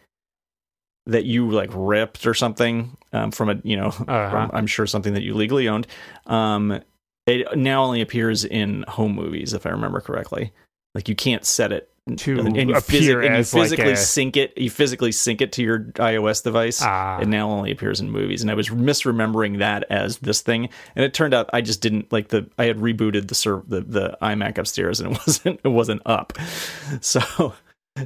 Speaker 1: that you like ripped or something um, from a you know uh-huh. from, I'm sure something that you legally owned um it now only appears in home movies, if I remember correctly. Like you can't set it
Speaker 2: to and you, appear and you
Speaker 1: physically
Speaker 2: like a...
Speaker 1: sync it. You physically sync it to your iOS device. Ah. It now only appears in movies, and I was misremembering that as this thing. And it turned out I just didn't like the. I had rebooted the serv- the the iMac upstairs, and it wasn't it wasn't up. So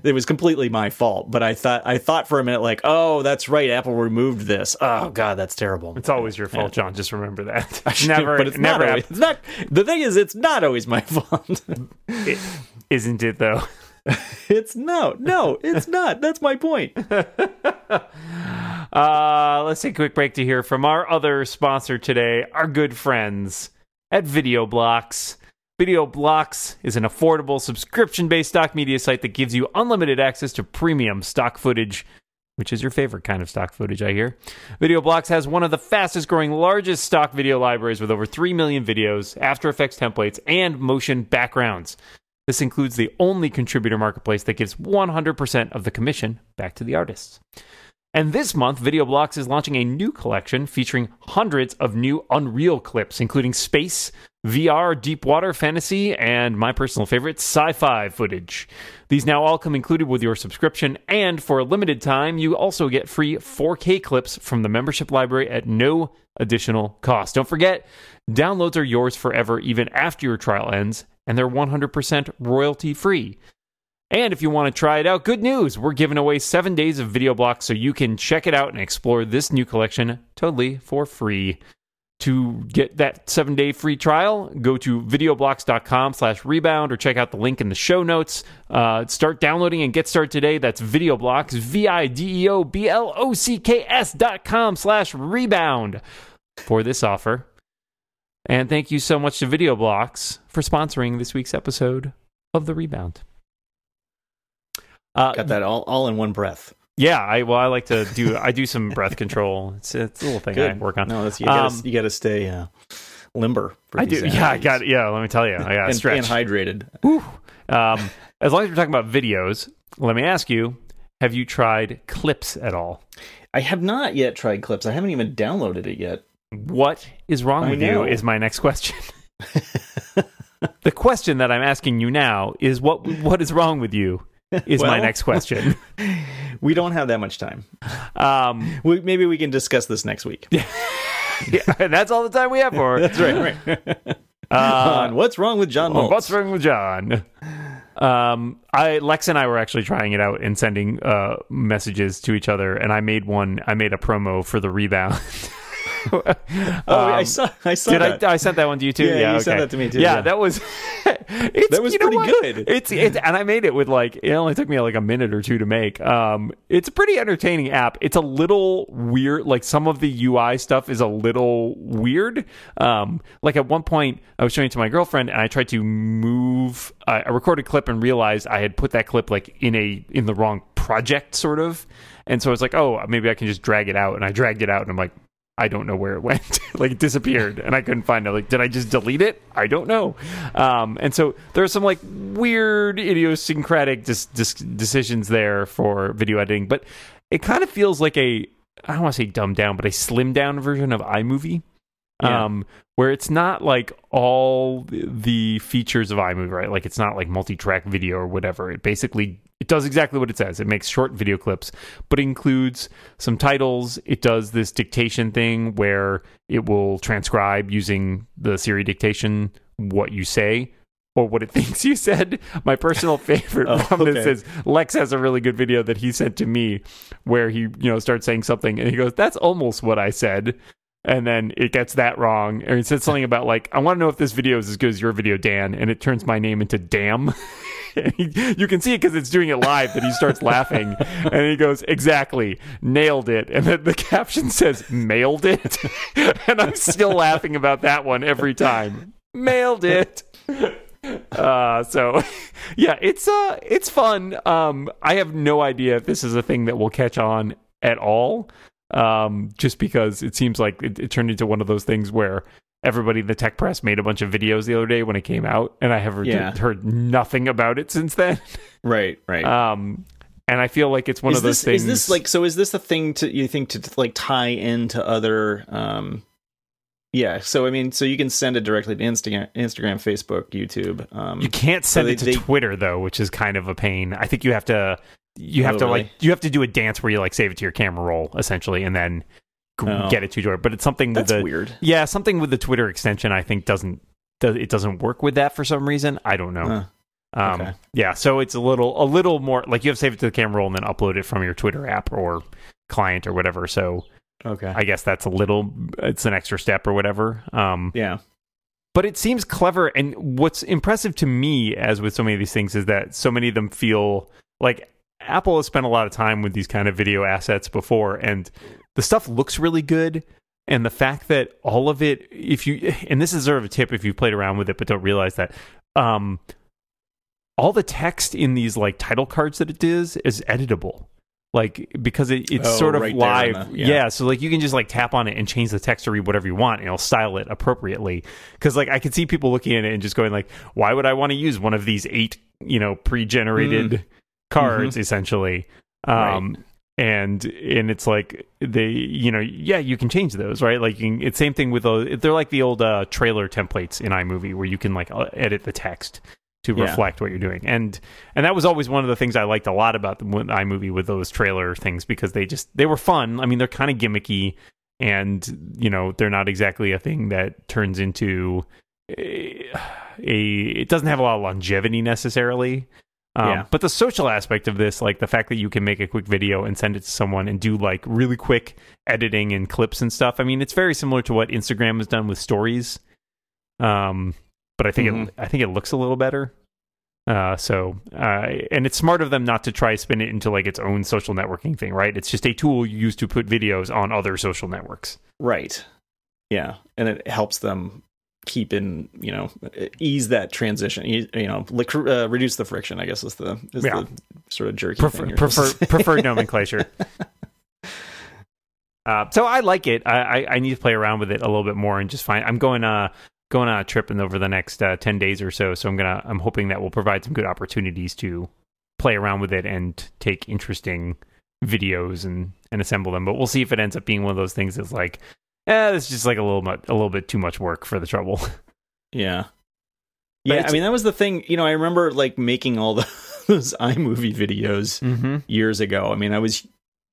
Speaker 1: it was completely my fault but i thought i thought for a minute like oh that's right apple removed this oh god that's terrible
Speaker 2: it's always your fault yeah. john just remember that never
Speaker 1: but it's never not always, it's not the thing is it's not always my fault
Speaker 2: it, isn't it though
Speaker 1: it's no no it's not that's my point
Speaker 2: uh let's take a quick break to hear from our other sponsor today our good friends at video blocks Video Blocks is an affordable subscription based stock media site that gives you unlimited access to premium stock footage, which is your favorite kind of stock footage, I hear. Video Blocks has one of the fastest growing, largest stock video libraries with over 3 million videos, After Effects templates, and motion backgrounds. This includes the only contributor marketplace that gives 100% of the commission back to the artists. And this month, Video Blocks is launching a new collection featuring hundreds of new Unreal clips, including space, VR, deep water fantasy, and my personal favorite, sci fi footage. These now all come included with your subscription, and for a limited time, you also get free 4K clips from the membership library at no additional cost. Don't forget, downloads are yours forever, even after your trial ends, and they're 100% royalty free. And if you want to try it out, good news! We're giving away seven days of video blocks so you can check it out and explore this new collection totally for free. To get that seven day free trial, go to videoblocks.com slash rebound or check out the link in the show notes. Uh, start downloading and get started today. That's videoblocks, V I D E O B L O C K S dot com slash rebound for this offer. And thank you so much to Videoblocks for sponsoring this week's episode of The Rebound.
Speaker 1: Uh, Got that all, all in one breath.
Speaker 2: Yeah, I well, I like to do. I do some breath control. It's, it's a little thing Good. I work on.
Speaker 1: No, that's, you gotta um, you gotta stay uh, limber.
Speaker 2: I do. Yeah, I got. Yeah, let me tell you, I got
Speaker 1: and,
Speaker 2: stretch
Speaker 1: and hydrated.
Speaker 2: Um, as long as we're talking about videos, let me ask you: Have you tried Clips at all?
Speaker 1: I have not yet tried Clips. I haven't even downloaded it yet.
Speaker 2: What is wrong I with know. you? Is my next question. the question that I'm asking you now is what what is wrong with you? is well, my next question.
Speaker 1: we don't have that much time. Um, we, maybe we can discuss this next week.
Speaker 2: yeah, that's all the time we have for.
Speaker 1: that's right. right. Uh, what's wrong with John? Moltz?
Speaker 2: What's wrong with John? Um, I Lex and I were actually trying it out and sending uh, messages to each other, and I made one. I made a promo for the rebound.
Speaker 1: oh, um, I saw. I saw.
Speaker 2: Did
Speaker 1: that.
Speaker 2: I? I sent that one to you too.
Speaker 1: Yeah,
Speaker 2: yeah
Speaker 1: you
Speaker 2: okay.
Speaker 1: sent that to me too.
Speaker 2: Yeah, yeah. that was.
Speaker 1: that was pretty good.
Speaker 2: It's it's and I made it with like it only took me like a minute or two to make. Um, it's a pretty entertaining app. It's a little weird. Like some of the UI stuff is a little weird. Um, like at one point I was showing it to my girlfriend and I tried to move. Uh, I recorded a clip and realized I had put that clip like in a in the wrong project sort of. And so I was like, oh, maybe I can just drag it out. And I dragged it out, and I'm like, I don't know where it went. like it disappeared and I couldn't find it. Like, did I just delete it? I don't know. Um, and so there are some like weird idiosyncratic dis- dis- decisions there for video editing, but it kind of feels like a, I don't want to say dumbed down, but a slimmed down version of iMovie. Yeah. Um, where it's not like all the features of iMovie, right? Like it's not like multi-track video or whatever. It basically it does exactly what it says. It makes short video clips, but includes some titles. It does this dictation thing where it will transcribe using the Siri dictation what you say or what it thinks you said. My personal favorite
Speaker 1: Oh,
Speaker 2: from this
Speaker 1: okay.
Speaker 2: is Lex has a really good video that he sent to me where he, you know, starts saying something and he goes, That's almost what I said. And then it gets that wrong. And he said something about like, I want to know if this video is as good as your video, Dan. And it turns my name into Damn. He, you can see it because it's doing it live that he starts laughing. And he goes exactly. Nailed it. And then the caption says mailed it? And i'm still laughing about that one every time. Mailed it. Uh so yeah it's uh it's fun. Um i have no idea if this is a thing that will catch on at all um just because it seems like it, it turned into one of those things where everybody in the tech press made a bunch of videos the other day when it came out and i have
Speaker 1: Yeah.
Speaker 2: heard nothing about it since then
Speaker 1: Right, right.
Speaker 2: um and i feel like it's one
Speaker 1: is
Speaker 2: of those
Speaker 1: this
Speaker 2: things
Speaker 1: is this like so? Is this a thing to you think to like tie into other? um Yeah. So I mean, so you can send it directly to Instagram, Instagram, Facebook, YouTube. Um,
Speaker 2: You can't send
Speaker 1: they-
Speaker 2: it to
Speaker 1: they-
Speaker 2: Twitter though, which is kind of a pain. I think you have to you have
Speaker 1: Oh,
Speaker 2: to
Speaker 1: really?
Speaker 2: like you have to do a dance where you like save it to your camera roll essentially and then
Speaker 1: Oh.
Speaker 2: get it to your but it's something with
Speaker 1: that's
Speaker 2: the
Speaker 1: weird.
Speaker 2: Yeah, something with the Twitter extension I think doesn't does, it doesn't work with that for some reason. I don't know.
Speaker 1: Huh.
Speaker 2: Um
Speaker 1: okay.
Speaker 2: yeah, so it's a little a little more like you have to save it to the camera roll and then upload it from your Twitter app or client or whatever. So
Speaker 1: Okay.
Speaker 2: I guess that's a little it's an extra step or whatever. Um
Speaker 1: yeah.
Speaker 2: but it seems clever and what's impressive to me as with so many of these things is that so many of them feel like apple has spent a lot of time with these kind of video assets before and the stuff looks really good and the fact that all of it if you and this is sort of a tip if you've played around with it but don't realize that um all the text in these like title cards that it does is editable like because it, it's
Speaker 1: Oh,
Speaker 2: sort of
Speaker 1: right
Speaker 2: live
Speaker 1: the-
Speaker 2: yeah.
Speaker 1: yeah.
Speaker 2: so like you can just like tap on it and change the text to read whatever you want and it'll style it appropriately because like i could see people looking at it and just going like why would i want to use one of these eight you know pre-generated cards essentially. Um and and it's like they you know yeah you can change those right? Like you can, it's same thing with those they're like the old uh, trailer templates in imovie where you can like uh, edit the text to
Speaker 1: Yeah.
Speaker 2: reflect what you're doing. And and that was always one of the things i liked a lot about the imovie with those trailer things because they just they were fun. I mean they're kind of gimmicky and you know they're not exactly a thing that turns into a, a it doesn't have a lot of longevity necessarily um,
Speaker 1: Yeah.
Speaker 2: but the social aspect of this like the fact that you can make a quick video and send it to someone and do like really quick editing and clips and stuff i mean it's very similar to what instagram has done with stories um but i think
Speaker 1: Mhm.
Speaker 2: it i think it looks a little better uh, so, uh, and it's smart of them not to try spin it into like its own social networking thing, right? It's just a tool you use to put videos on other social networks.
Speaker 1: Right. Yeah, and it helps them keep in you know ease that transition. You know, like, uh, reduce the friction. I guess is the is
Speaker 2: Yeah.
Speaker 1: the sort of jerky
Speaker 2: Prefer,
Speaker 1: thing.
Speaker 2: prefer,
Speaker 1: supposed to say.
Speaker 2: preferred nomenclature. Uh, so I like it. I, I, I need to play around with it a little bit more and just find. I'm going uh going on a trip in over the next uh, ten days or so. So I'm gonna I'm hoping that will provide some good opportunities to play around with it and take interesting videos and and assemble them. But we'll see if it ends up being one of those things that's like, eh, is just like a little bit a little bit too much work for the trouble.
Speaker 1: Yeah.
Speaker 2: But
Speaker 1: Yeah, I mean that was the thing. You know, I remember like making all the, those iMovie videos
Speaker 2: mm-hmm.
Speaker 1: years ago. I mean, I was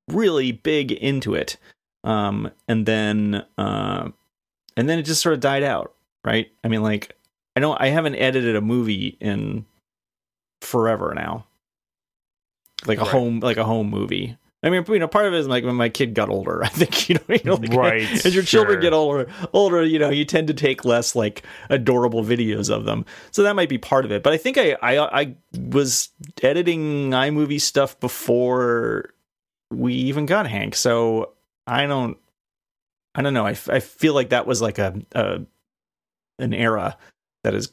Speaker 1: really big into it, um, and then uh, and then it just sort of died out. Right? I mean, like I don't. I haven't edited a movie in forever now. Like a
Speaker 2: Right.
Speaker 1: home, like a home movie. I mean, you know, part of it is like when my kid got older. I think you know, you know like,
Speaker 2: Right,
Speaker 1: As your children get older, older, you know, you tend to take less like adorable videos of them. So that might be part of it. But I think I I, I was editing iMovie stuff before we even got Hank. So I don't, I don't know. I, I feel like that was like a, a an era that is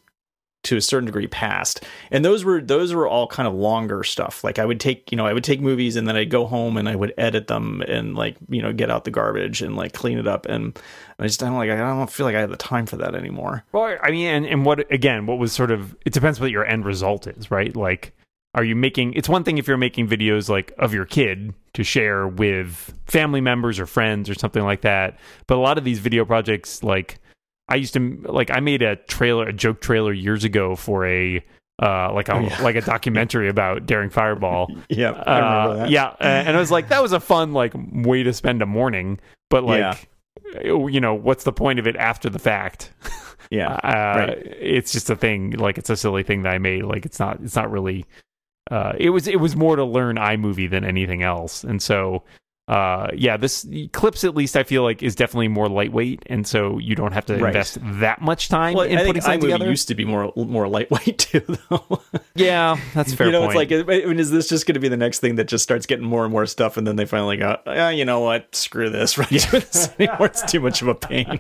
Speaker 1: to a certain degree past and those were those were all kind of longer stuff like i would take you know i would take movies and then i'd go home and i would edit them and like you know get out the garbage and like clean it up and i just don't like i don't feel like i have the time for that anymore
Speaker 2: Well, I mean, and, and what again? What was sort of? It depends what your end result is, right? Like, are you making? It's one thing if you're making videos like of your kid to share with family members or friends or something like that. But a lot of these video projects, like I used to, like I made a trailer, a joke trailer years ago for a. Uh, like a
Speaker 1: Oh, yeah.
Speaker 2: like a documentary about daring fireball.
Speaker 1: yeah
Speaker 2: Uh, yeah, and I was like, that was a fun like way to spend a morning. But like,
Speaker 1: Yeah.
Speaker 2: you know, what's the point of it after the fact?
Speaker 1: Yeah.
Speaker 2: uh,
Speaker 1: right.
Speaker 2: it's just a thing like it's a silly thing that i made like it's not it's not really uh it was it was more to learn imovie than anything else and so uh yeah this clips at least i feel like is definitely more lightweight and so you don't have to
Speaker 1: Right.
Speaker 2: invest that much time
Speaker 1: Well,
Speaker 2: in
Speaker 1: I
Speaker 2: putting something
Speaker 1: iMovie
Speaker 2: together
Speaker 1: used to be more more lightweight too, though.
Speaker 2: yeah that's fair
Speaker 1: you know,
Speaker 2: point
Speaker 1: it's like, I mean, is this just going to be the next thing that just starts getting more and more stuff, and then they finally go, ah, you know what, screw this, right? Yeah. this anymore. It's too much of a pain.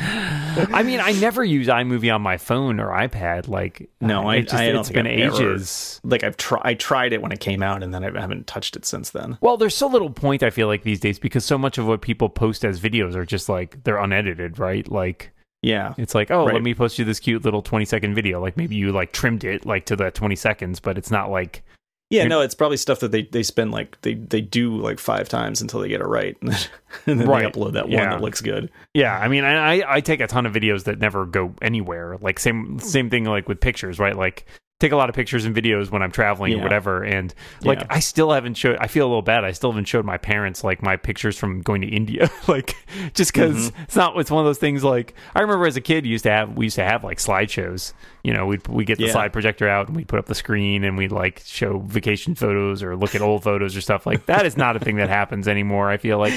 Speaker 2: i mean i never use imovie on my phone or ipad like
Speaker 1: No, I-
Speaker 2: it just,
Speaker 1: I
Speaker 2: it's been
Speaker 1: I've ever-
Speaker 2: ages
Speaker 1: like I've tried, I tried it when it came out, and then I haven't touched it since then.
Speaker 2: Well, there's so little point I feel like these days because so much of what people post as videos are just like they're unedited, right? Like
Speaker 1: Yeah,
Speaker 2: it's like, oh,
Speaker 1: Right.
Speaker 2: let me post you this cute little 20 second video. Like maybe you like trimmed it like to that 20 seconds, but it's not like
Speaker 1: yeah. No, it's probably stuff that they they spend like they they do like five times until they get it right, and then, and then
Speaker 2: Right.
Speaker 1: they upload that one
Speaker 2: Yeah.
Speaker 1: that looks good.
Speaker 2: yeah. I mean, I I- I take a ton of videos that never go anywhere. Like same same thing like with pictures, right? Like take a lot of pictures and videos when I'm traveling or whatever. And like
Speaker 1: Yeah.
Speaker 2: I still haven't showed. I feel a little bad. I still haven't showed my parents like my pictures from going to India. like just because
Speaker 1: Mm-hmm.
Speaker 2: it's not. It's one of those things. Like I remember as a kid, you used to have we used to have like slideshows. You know, we'd we get the
Speaker 1: Yeah.
Speaker 2: slide projector out and we'd put up the screen and we'd like show vacation photos or look at old photos or stuff like that. Is not a thing that happens anymore. I feel like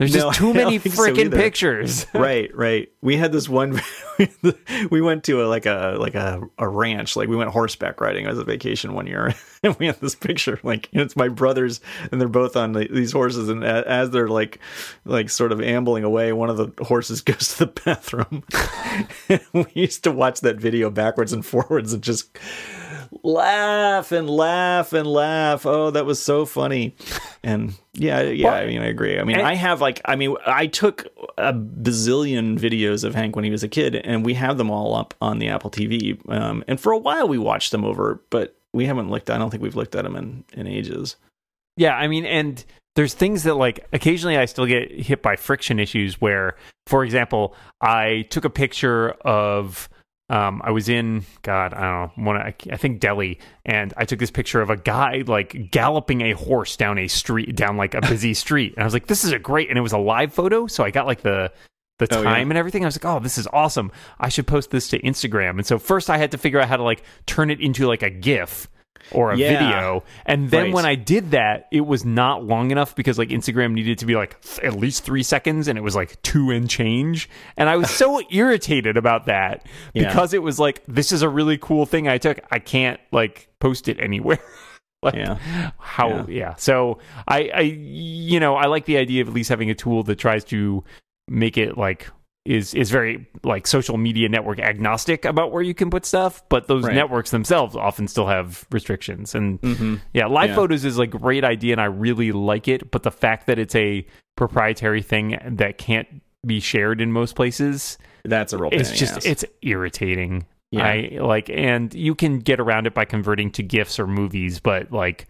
Speaker 2: there's
Speaker 1: No,
Speaker 2: just too many
Speaker 1: don't so
Speaker 2: freaking pictures.
Speaker 1: right, right. We had this one. we went to a like a like a, a ranch. Like we went horseback riding as a vacation one year, and we had this picture. Like it's my brothers, and they're both on the, these horses. And a- as they're like like sort of ambling away, one of the horses goes to the bathroom. we used to watch that video backwards and forwards and just laugh and laugh and laugh. Oh, that was so funny. And yeah, yeah, I mean, I agree. I mean,
Speaker 2: and-
Speaker 1: I have like, I mean, I took a bazillion videos of Hank when he was a kid, and we have them all up on the Apple TV. Um, and for a while, we watched them over, but we haven't looked. I don't think we've looked at them in in ages.
Speaker 2: Yeah, I mean, and there's things that like occasionally I still get hit by friction issues where, for example, I took a picture of. Um, I was in God, I don't know, one I I think Delhi, and I took this picture of a guy like galloping a horse down a street, down like a busy street, and I was like, "This is a great," and it was a live photo, so I got like the the
Speaker 1: Oh,
Speaker 2: time
Speaker 1: yeah.
Speaker 2: and everything. I was like, "Oh, this is awesome! I should post this to Instagram." And so first, I had to figure out how to like turn it into like a GIF or a
Speaker 1: Yeah.
Speaker 2: video, and then
Speaker 1: Right.
Speaker 2: when I did that, it was not long enough because like Instagram needed to be like th- at least three seconds, and it was like two and change. And I was so irritated about that
Speaker 1: Yeah.
Speaker 2: because it was like this is a really cool thing I took. I can't like post it anywhere. like
Speaker 1: Yeah.
Speaker 2: how
Speaker 1: Yeah.
Speaker 2: yeah. So I I you know I like the idea of at least having a tool that tries to make it like is is very like social media network agnostic about where you can put stuff, but those
Speaker 1: Right.
Speaker 2: networks themselves often still have restrictions. And
Speaker 1: Mm-hmm.
Speaker 2: yeah, live
Speaker 1: Yeah.
Speaker 2: photos is a great idea and I really like it, but the fact that it's a proprietary thing that can't be shared in most places,
Speaker 1: That's a real
Speaker 2: it's just
Speaker 1: ass.
Speaker 2: it's irritating.
Speaker 1: Yeah.
Speaker 2: I like and you can get around it by converting to GIFs or movies, but like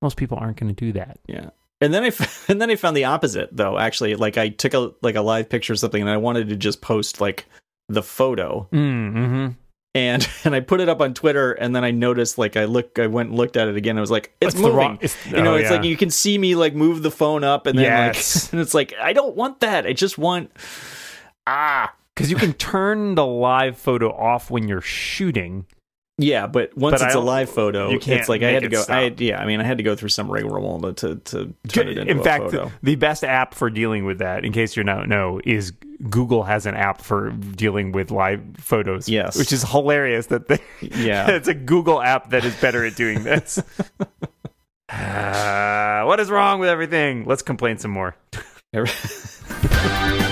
Speaker 2: most people aren't going to do that.
Speaker 1: Yeah. And then I f- and then I found the opposite though. Actually, like I took a like a live picture of something and I wanted to just post like the photo
Speaker 2: Mm-hmm.
Speaker 1: and and I put it up on Twitter and then I noticed like I look I went and looked at it again. I was like, it's,
Speaker 2: It's the
Speaker 1: moving.
Speaker 2: wrong- it's-
Speaker 1: you know,
Speaker 2: oh,
Speaker 1: it's
Speaker 2: yeah.
Speaker 1: like you can see me like move the phone up and then
Speaker 2: Yes.
Speaker 1: like and it's like I don't want that. I just want ah
Speaker 2: Because you can turn the live photo off when you're shooting.
Speaker 1: Yeah, but once
Speaker 2: But
Speaker 1: it's a live photo,
Speaker 2: you can't
Speaker 1: it's like I had to go. I had, yeah, I mean, I had to go through some rigmarole to to, to turn it into
Speaker 2: the
Speaker 1: photo.
Speaker 2: in fact,
Speaker 1: photo.
Speaker 2: the best app for dealing with that, in case you don't know, is Google has an app for dealing with live photos.
Speaker 1: Yes.
Speaker 2: which is hilarious that they,
Speaker 1: Yeah.
Speaker 2: it's a Google app that is better at doing this. Uh, what is wrong with everything? Let's complain some more.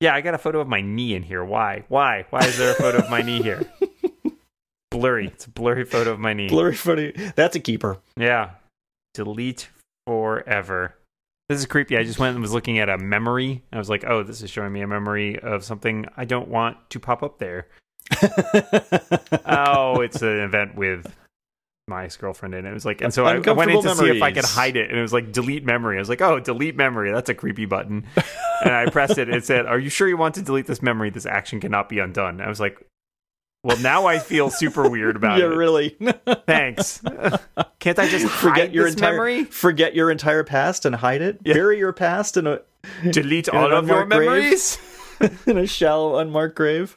Speaker 2: Yeah, I got a photo of my knee in here. Why? Why? Why is there a photo of my knee here? Blurry. It's a blurry photo of my knee.
Speaker 1: Blurry photo. That's a keeper.
Speaker 2: Yeah. Delete forever. This is creepy. I just went and was looking at a memory. I was like, oh, this is showing me a memory of something I don't want to pop up there. Oh, it's an event with my ex girlfriend in. It was like, and so I, I went in to see if I could hide it, and it was like delete memory. I was like, oh, delete memory. That's a creepy button. and I pressed it. It said, "Are you sure you want to delete this memory? This action cannot be undone." I was like, well, now I feel super weird about
Speaker 1: yeah,
Speaker 2: it.
Speaker 1: Yeah, really.
Speaker 2: Thanks. Can't I just
Speaker 1: forget your entire
Speaker 2: memory?
Speaker 1: Forget your entire past and hide it. Yeah. Bury your past in a
Speaker 2: delete in all of your memories
Speaker 1: in a shallow, unmarked grave.